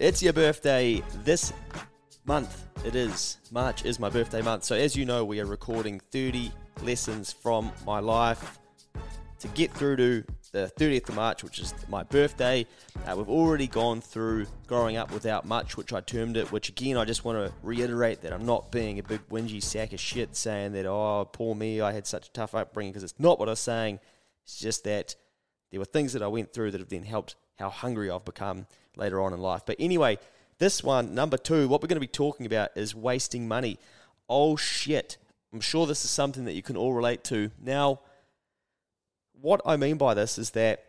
It's your birthday this month. It is. March is my birthday month. So, as you know, we are recording 30 lessons from my life to get through to the 30th of March, which is my birthday. Uh, we've already gone through growing up without much, which I termed it, which again, I just want to reiterate that I'm not being a big whingy sack of shit saying that, oh, poor me, I had such a tough upbringing, because it's not what I was saying. It's just that there were things that I went through that have then helped how hungry I've become later on in life. But anyway, this one, number two, what we're going to be talking about is wasting money. Oh shit. I'm sure this is something that you can all relate to. Now, what I mean by this is that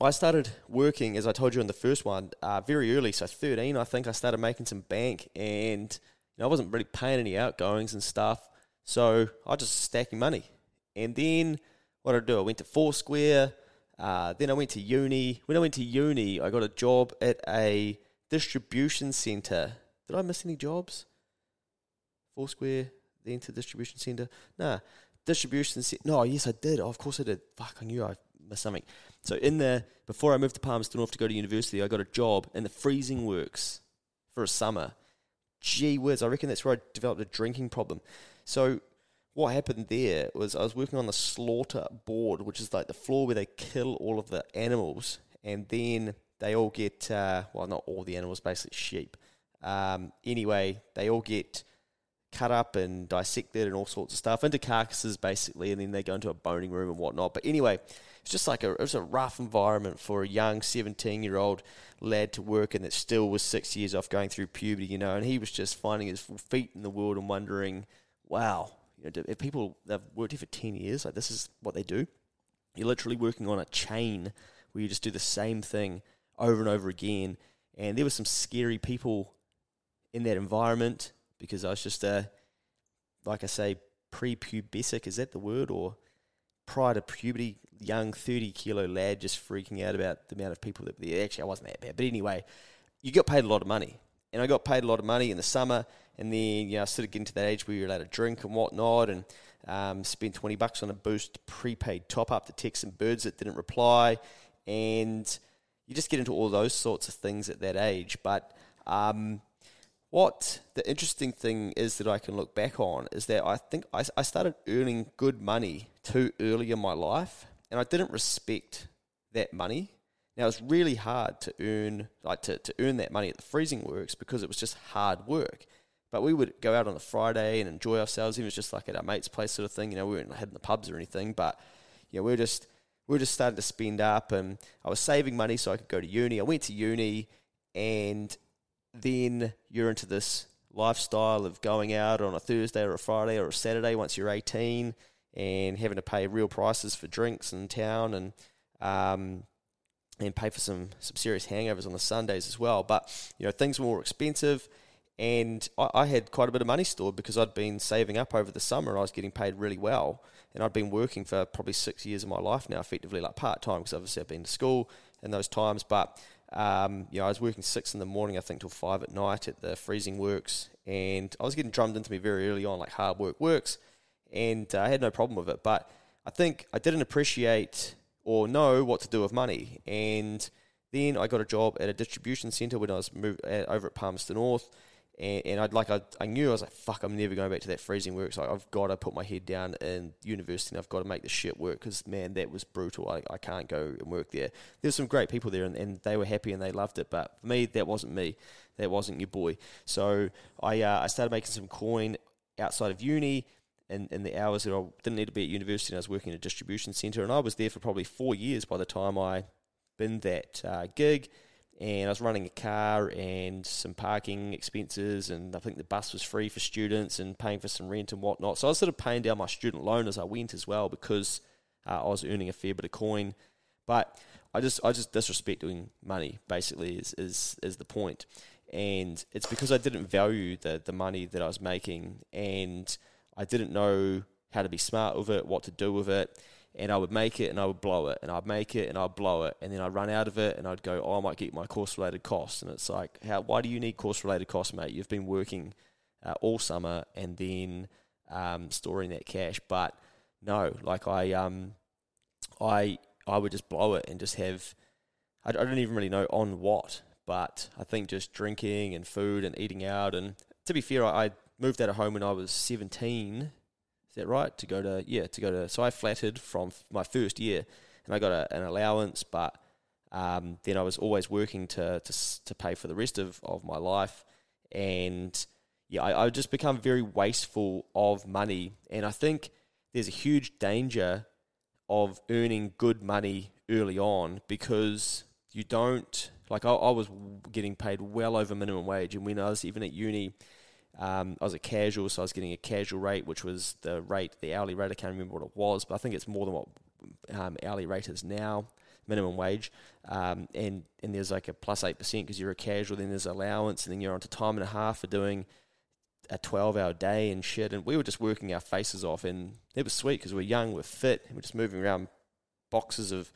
I started working, as I told you in the first one, uh, very early. So 13, I think I started making some bank, and you know, I wasn't really paying any outgoings and stuff. So I just stacking money. And then what I do? I went to Four Square. Uh, then I went to uni. When I went to uni, I got a job at a distribution center. Did I miss any jobs? Four Square, then to distribution center. Nah, distribution center. No, yes, I did. Oh, of course I did. Fuck, I knew I missed something. So in the before I moved to Palmerston North to go to university, I got a job in the freezing works for a summer. Gee whiz, I reckon that's where I developed a drinking problem. So what happened there was I was working on the slaughter board, which is like the floor where they kill all of the animals, and then they all get uh, well, not all the animals, basically sheep. Um, anyway, they all get cut up and dissected and all sorts of stuff into carcasses, basically, and then they go into a boning room and whatnot. But anyway, it's just like a it was a rough environment for a young seventeen year old lad to work in that still was six years off going through puberty, you know, and he was just finding his feet in the world and wondering, wow, you know, if people they've worked here for ten years, like this is what they do. You're literally working on a chain where you just do the same thing over and over again. And there were some scary people in that environment because I was just a, like I say, prepubescent. Is that the word or prior to puberty, young thirty kilo lad just freaking out about the amount of people that. Actually, I wasn't that bad, but anyway, you got paid a lot of money, and I got paid a lot of money in the summer and then you know, sort of getting to that age where you're allowed to drink and whatnot, and um, spend twenty bucks on a Boost prepaid top up to text some birds that didn't reply, and you just get into all those sorts of things at that age. But um, what the interesting thing is that I can look back on is that I think I, I started earning good money too early in my life, and I didn't respect that money. Now it's really hard to earn like to, to earn that money at the freezing works because it was just hard work. But we would go out on a Friday and enjoy ourselves. It was just like at our mate's place, sort of thing. You know, we weren't heading the pubs or anything, but yeah, we were just we were just starting to spend up, and I was saving money so I could go to uni. I went to uni, and then you're into this lifestyle of going out on a Thursday or a Friday or a Saturday once you're 18, and having to pay real prices for drinks in town, and um, and pay for some some serious hangovers on the Sundays as well. But you know, things were more expensive and I, I, had quite a bit of money stored because I'd been saving up over the summer. I was getting paid really well, and I'd been working for probably six years of my life now, effectively like part time because obviously I've been to school in those times. But um, you know, I was working six in the morning, I think, till five at night at the freezing works, and I was getting drummed into me very early on, like hard work works, and uh, I had no problem with it. But I think I didn't appreciate or know what to do with money, and Then I got a job at a distribution centre when I was moved at, over at Palmerston North, and, and I'd like I, I knew I was like fuck I'm never going back to that freezing work. So I've got to put my head down in university and I've got to make the shit work because man that was brutal. I, I can't go and work there. There's some great people there and, and they were happy and they loved it, but for me that wasn't me. That wasn't your boy. So I uh, I started making some coin outside of uni. In, in the hours that I didn't need to be at university, and I was working in a distribution centre, and I was there for probably four years by the time I been that uh, gig and I was running a car and some parking expenses, and I think the bus was free for students and paying for some rent and whatnot. So I was sort of paying down my student loan as I went as well because uh, I was earning a fair bit of coin. But I just I just disrespect doing money basically is is is the point, and it's because I didn't value the the money that I was making, and I didn't know how to be smart with it, what to do with it and I would make it and I would blow it and I'd make it and I'd blow it and then I'd run out of it and I'd go, oh, I might get my course related costs. And it's like, how, why do you need course related costs, mate? You've been working uh, all summer and then um, storing that cash. But no, like I, um, I, I would just blow it and just have, I, I don't even really know on what, but I think just drinking and food and eating out. And to be fair, I, I moved out of home when I was 17 that right? To go to yeah, to go to. So I flattered from my first year, and I got a, an allowance, but um, then I was always working to, to to pay for the rest of, of my life, and yeah, I, I just become very wasteful of money, and I think there's a huge danger of earning good money early on because you don't like I, I was getting paid well over minimum wage, and when I was even at uni um, I was a casual, so I was getting a casual rate, which was the rate, the hourly rate. I can't remember what it was, but I think it's more than what um, hourly rate is now, minimum wage. Um, and and there's like a plus eight percent because you're a casual. Then there's allowance, and then you're on to time and a half for doing a 12 hour day and shit. And we were just working our faces off, and it was sweet because we're young, we're fit, and we're just moving around boxes of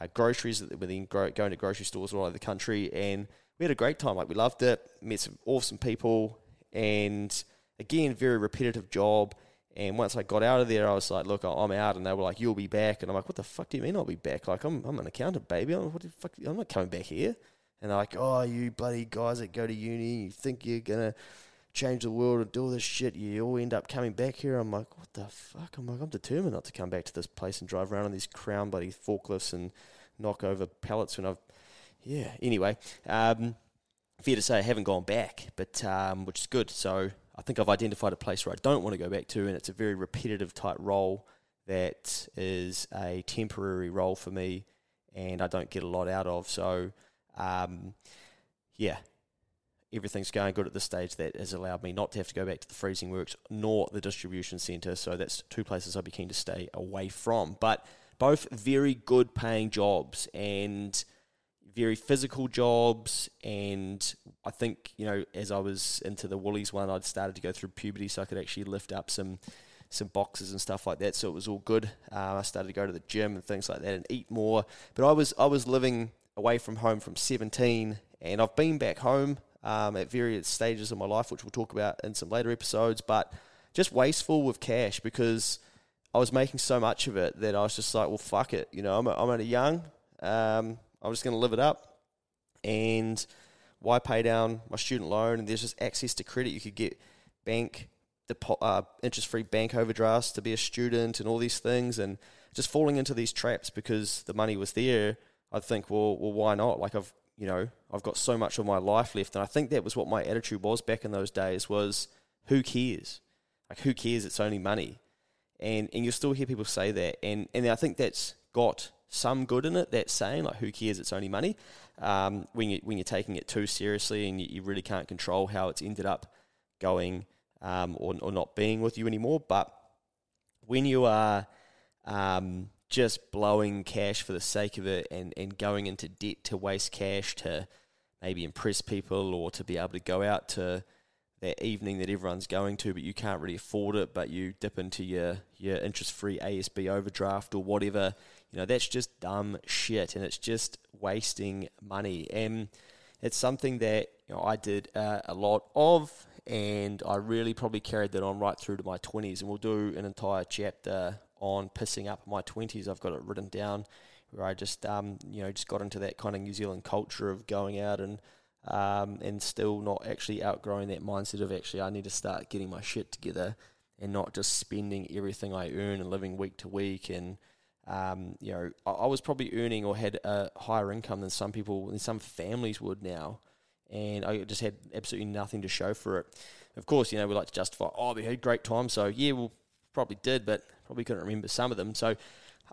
uh, groceries that were then going to grocery stores all over the country, and we had a great time. Like we loved it, met some awesome people, and again, very repetitive job. And once I got out of there, I was like, "Look, I'm out," and they were like, "You'll be back." And I'm like, "What the fuck do you mean I'll be back? Like, I'm I'm an accountant, baby. I'm, what the fuck? I'm not coming back here." And they're like, "Oh, you bloody guys that go to uni, you think you're gonna change the world and do all this shit, you all end up coming back here." I'm like, "What the fuck?" I'm like, "I'm determined not to come back to this place and drive around on these crown bloody forklifts and knock over pallets when I've." Yeah. Anyway, um, fair to say I haven't gone back, but um, which is good. So I think I've identified a place where I don't want to go back to, and it's a very repetitive type role that is a temporary role for me, and I don't get a lot out of. So, um, yeah, everything's going good at this stage. That has allowed me not to have to go back to the freezing works nor the distribution centre. So that's two places I'd be keen to stay away from. But both very good paying jobs and very physical jobs, and I think you know as I was into the Woolies one, I'd started to go through puberty, so I could actually lift up some some boxes and stuff like that. So it was all good. Uh, I started to go to the gym and things like that, and eat more. But I was I was living away from home from 17, and I've been back home um, at various stages of my life, which we'll talk about in some later episodes. But just wasteful with cash because I was making so much of it that I was just like, well, fuck it. You know, I'm, I'm only young. Um, I'm just going to live it up. And why pay down my student loan? And there's just access to credit. You could get bank uh, interest-free bank overdrafts to be a student and all these things, and just falling into these traps because the money was there. I think, well, well, why not? Like I've, you know, I've got so much of my life left, and I think that was what my attitude was back in those days. Was who cares? Like who cares? It's only money, and and you still hear people say that, and and I think that's got some good in it. That saying, like, who cares? It's only money. Um, when you when you're taking it too seriously and you, you really can't control how it's ended up going um, or or not being with you anymore. But when you are um, just blowing cash for the sake of it and, and going into debt to waste cash to maybe impress people or to be able to go out to that evening that everyone's going to, but you can't really afford it, but you dip into your, your interest free ASB overdraft or whatever you know, that's just dumb shit and it's just wasting money. And it's something that you know, I did uh, a lot of and I really probably carried that on right through to my 20s. And we'll do an entire chapter on pissing up my 20s. I've got it written down where I just um, you know just got into that kind of New Zealand culture of going out and um, and still not actually outgrowing that mindset of actually I need to start getting my shit together and not just spending everything I earn and living week to week and um, you know I, I was probably earning or had a higher income than some people than some families would now and I just had absolutely nothing to show for it. Of course, you know, we like to justify, oh, we had great time, so yeah, we probably did, but probably couldn't remember some of them. So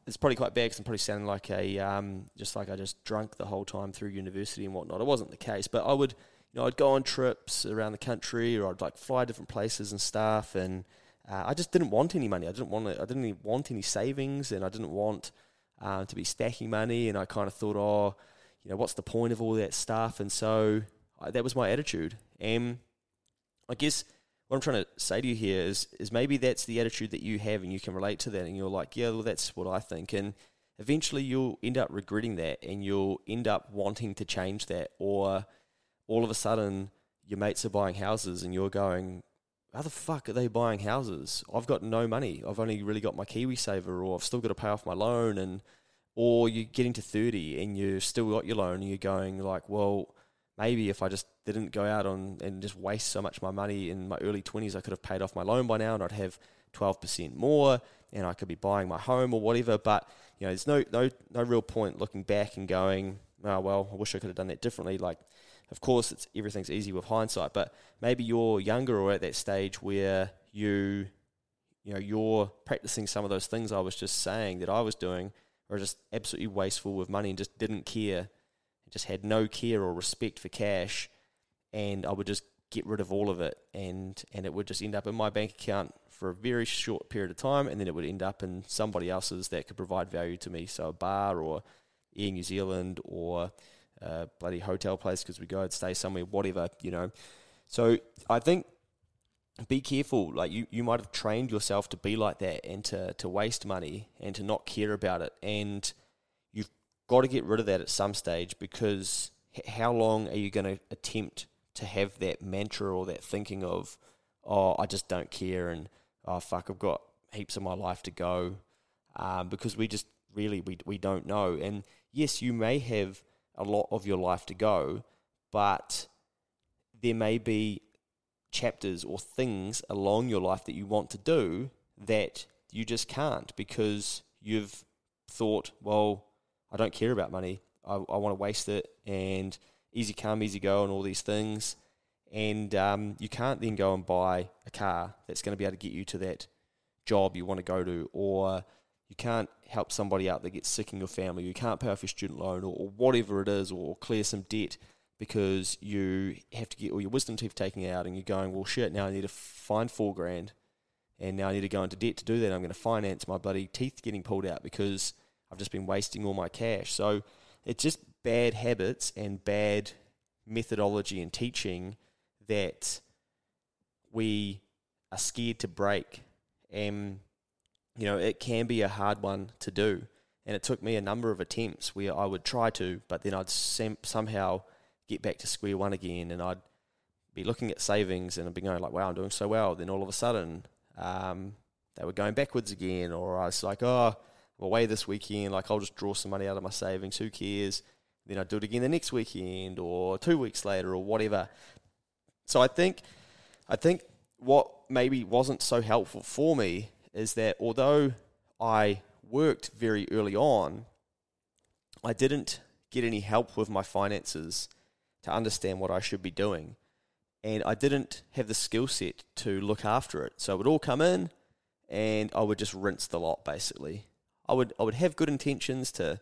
it's probably quite bad because I'm probably sounding like a um, just like I just drunk the whole time through university and whatnot. It wasn't the case, but I would, you know, I'd go on trips around the country or I'd like fly different places and stuff, and uh, I just didn't want any money. I didn't want I didn't want any savings, and I didn't want uh, to be stacking money. And I kind of thought, oh, you know, what's the point of all that stuff? And so I, that was my attitude. And I guess what I'm trying to say to you here is is maybe that's the attitude that you have and you can relate to that and you're like, yeah, well that's what I think and eventually you'll end up regretting that and you'll end up wanting to change that or all of a sudden your mates are buying houses and you're going, how the fuck are they buying houses? I've got no money. I've only really got my KiwiSaver or I've still got to pay off my loan and or you're getting to 30 and you've still got your loan and you're going like, well, maybe if I just didn't go out on and just waste so much of my money in my early 20s, I could have paid off my loan by now and I'd have 12% more and I could be buying my home or whatever. But, you know, there's no, no, no real point looking back and going, oh, well, I wish I could have done that differently. Like, of course, it's everything's easy with hindsight, but maybe you're younger or at that stage where you, you know, you're practicing some of those things I was just saying that I was doing, or just absolutely wasteful with money and just didn't care just had no care or respect for cash, and I would just get rid of all of it, and and it would just end up in my bank account for a very short period of time, and then it would end up in somebody else's that could provide value to me. So a bar or Air New Zealand or a bloody hotel place because we go and stay somewhere, whatever, you know. So I think be careful. Like you, you might have trained yourself to be like that and to, to waste money and to not care about it. And you've got to get rid of that at some stage because how long are you going to attempt to have that mantra or that thinking of, oh, I just don't care and oh fuck, I've got heaps of my life to go, um, because we just really we we don't know. And yes, you may have a lot of your life to go, but there may be chapters or things along your life that you want to do that you just can't because you've thought, well, I don't care about money. I, I want to waste it and easy come, easy go, and all these things. And um, you can't then go and buy a car that's going to be able to get you to that job you want to go to, or you can't help somebody out that gets sick in your family. You can't pay off your student loan, or, whatever it is, or clear some debt because you have to get all your wisdom teeth taken out, and you're going, well, shit, now I need to find four grand, and now I need to go into debt to do that. I'm going to finance my bloody teeth getting pulled out because I've just been wasting all my cash. So it's just bad habits and bad methodology and teaching that we are scared to break. And, you know, it can be a hard one to do. And it took me a number of attempts where I would try to, but then I'd sem- somehow get back to square one again and I'd be looking at savings and I'd be going like, wow, I'm doing so well. Then all of a sudden, um, they were going backwards again, or I was like, oh, I'm away this weekend, like I'll just draw some money out of my savings, who cares? Then I'd do it again the next weekend or two weeks later or whatever. So I think I think what maybe wasn't so helpful for me is that although I worked very early on, I didn't get any help with my finances to understand what I should be doing. And I didn't have the skill set to look after it. So it would all come in and I would just rinse the lot basically. I would I would have good intentions to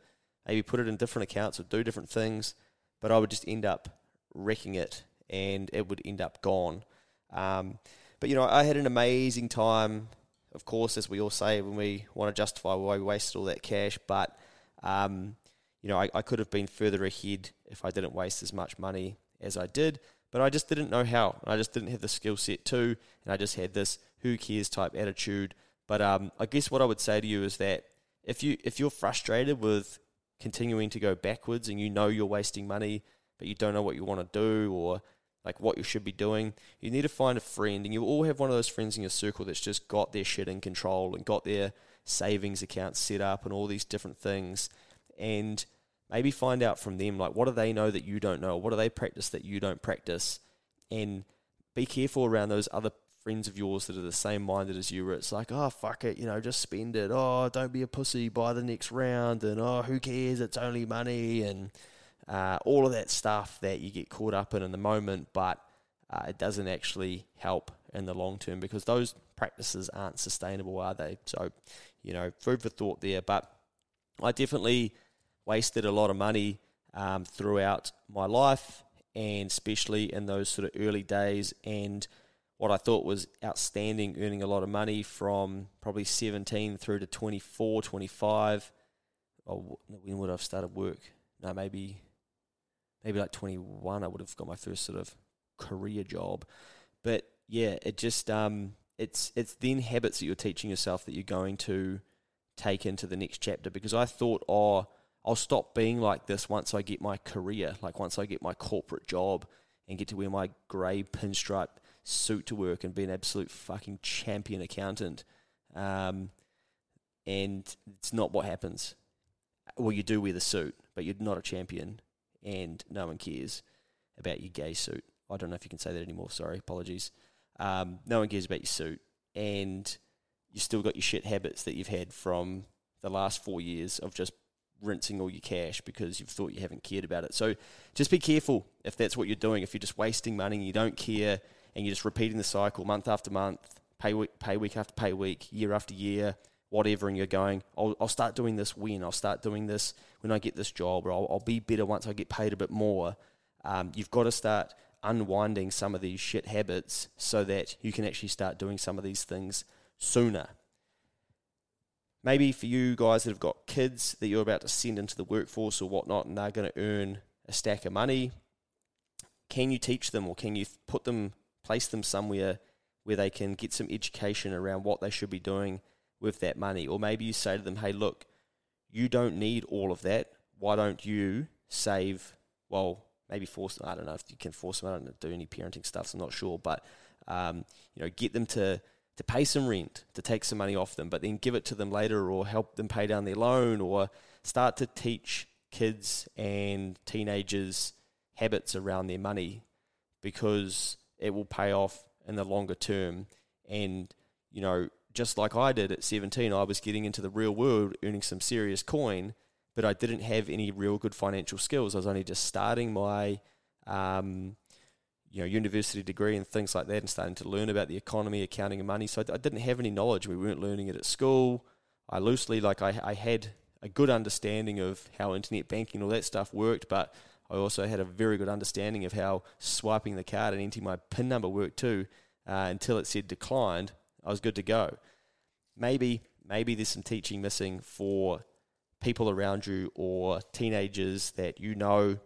maybe put it in different accounts or do different things, but I would just end up wrecking it and it would end up gone. Um, but you know, I had an amazing time. Of course, as we all say when we want to justify why we wasted all that cash, but um, you know, I, I could have been further ahead if I didn't waste as much money as I did. But I just didn't know how. I just didn't have the skill set to, and I just had this who cares type attitude. But um, I guess what I would say to you is that if you if you're frustrated with continuing to go backwards and you know you're wasting money, but you don't know what you want to do or like what you should be doing, you need to find a friend, and you all have one of those friends in your circle that's just got their shit in control and got their savings accounts set up and all these different things. and maybe find out from them like what do they know that you don't know? What do they practice that you don't practice? And be careful around those other friends of yours that are the same minded as you where it's like, oh fuck it, you know, just spend it. Oh, don't be a pussy, buy the next round and oh who cares, it's only money and uh, all of that stuff that you get caught up in in the moment, but uh, it doesn't actually help in the long term because those practices aren't sustainable, are they? So, you know, food for thought there. But I definitely wasted a lot of money um, throughout my life and especially in those sort of early days. And what I thought was outstanding, earning a lot of money from probably 17 through to 24, 25. Oh, when would I have started work? No, maybe, maybe like 21. I would have got my first sort of career job. But yeah, it just um, it's it's then habits that you're teaching yourself that you're going to take into the next chapter. Because I thought, oh, I'll stop being like this once I get my career, like once I get my corporate job and get to wear my grey pinstripe suit to work and be an absolute fucking champion accountant. Um, and it's not what happens. Well, you do wear the suit, but you're not a champion, and no one cares about your gay suit. I don't know if you can say that anymore. Sorry, apologies. Um, no one cares about your suit, and you still got your shit habits that you've had from the last four years of just rinsing all your cash because you've thought you haven't cared about it. So just be careful if that's what you're doing. If you're just wasting money and you don't care and you're just repeating the cycle month after month, pay week, pay week after pay week, year after year, whatever, and you're going, I'll, I'll start doing this when, I'll start doing this when I get this job, or I'll, I'll be better once I get paid a bit more. Um, you've got to start unwinding some of these shit habits so that you can actually start doing some of these things sooner maybe for you guys that have got kids that you're about to send into the workforce or whatnot and they're going to earn a stack of money, can you teach them or can you put them, place them somewhere where they can get some education around what they should be doing with that money? Or maybe you say to them, hey, look, you don't need all of that. Why don't you save, well, maybe force them, I don't know if you can force them, I don't do any parenting stuff, so I'm not sure, but, um, you know, get them to to pay some rent, to take some money off them, but then give it to them later or help them pay down their loan or start to teach kids and teenagers habits around their money because it will pay off in the longer term. And, you know, just like I did at 17, I was getting into the real world, earning some serious coin, but I didn't have any real good financial skills. I was only just starting my um, you know university degree and things like that and starting to learn about the economy accounting and money. So I, I didn't have any knowledge. We weren't learning it at school. I loosely like I, I had a good understanding of how internet banking and all that stuff worked but i also had a very good understanding of how swiping the card and entering my pin number worked too uh, until it said declined i was good to go maybe maybe there's some teaching missing for people around you or teenagers that you know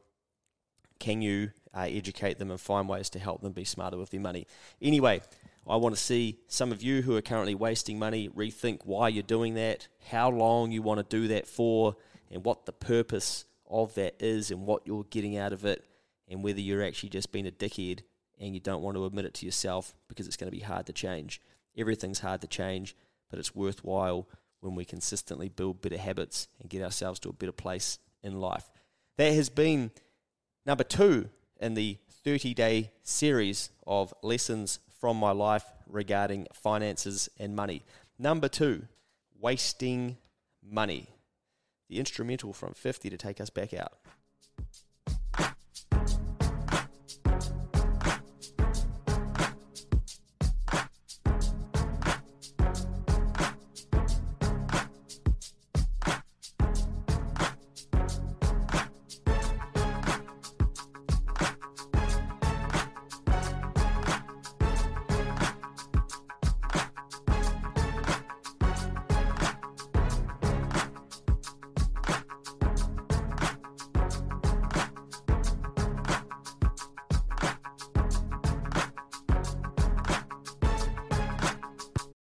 can you uh, educate them and find ways to help them be smarter with their money? Anyway, I want to see some of you who are currently wasting money rethink why you're doing that, how long you want to do that for, and what the purpose of that is and what you're getting out of it, and whether you're actually just being a dickhead and you don't want to admit it to yourself because it's going to be hard to change. Everything's hard to change, but it's worthwhile when we consistently build better habits and get ourselves to a better place in life. That has been Number two in the 30 day series of lessons from my life regarding finances and money. Number two, wasting money. The instrumental from 50 to take us back out.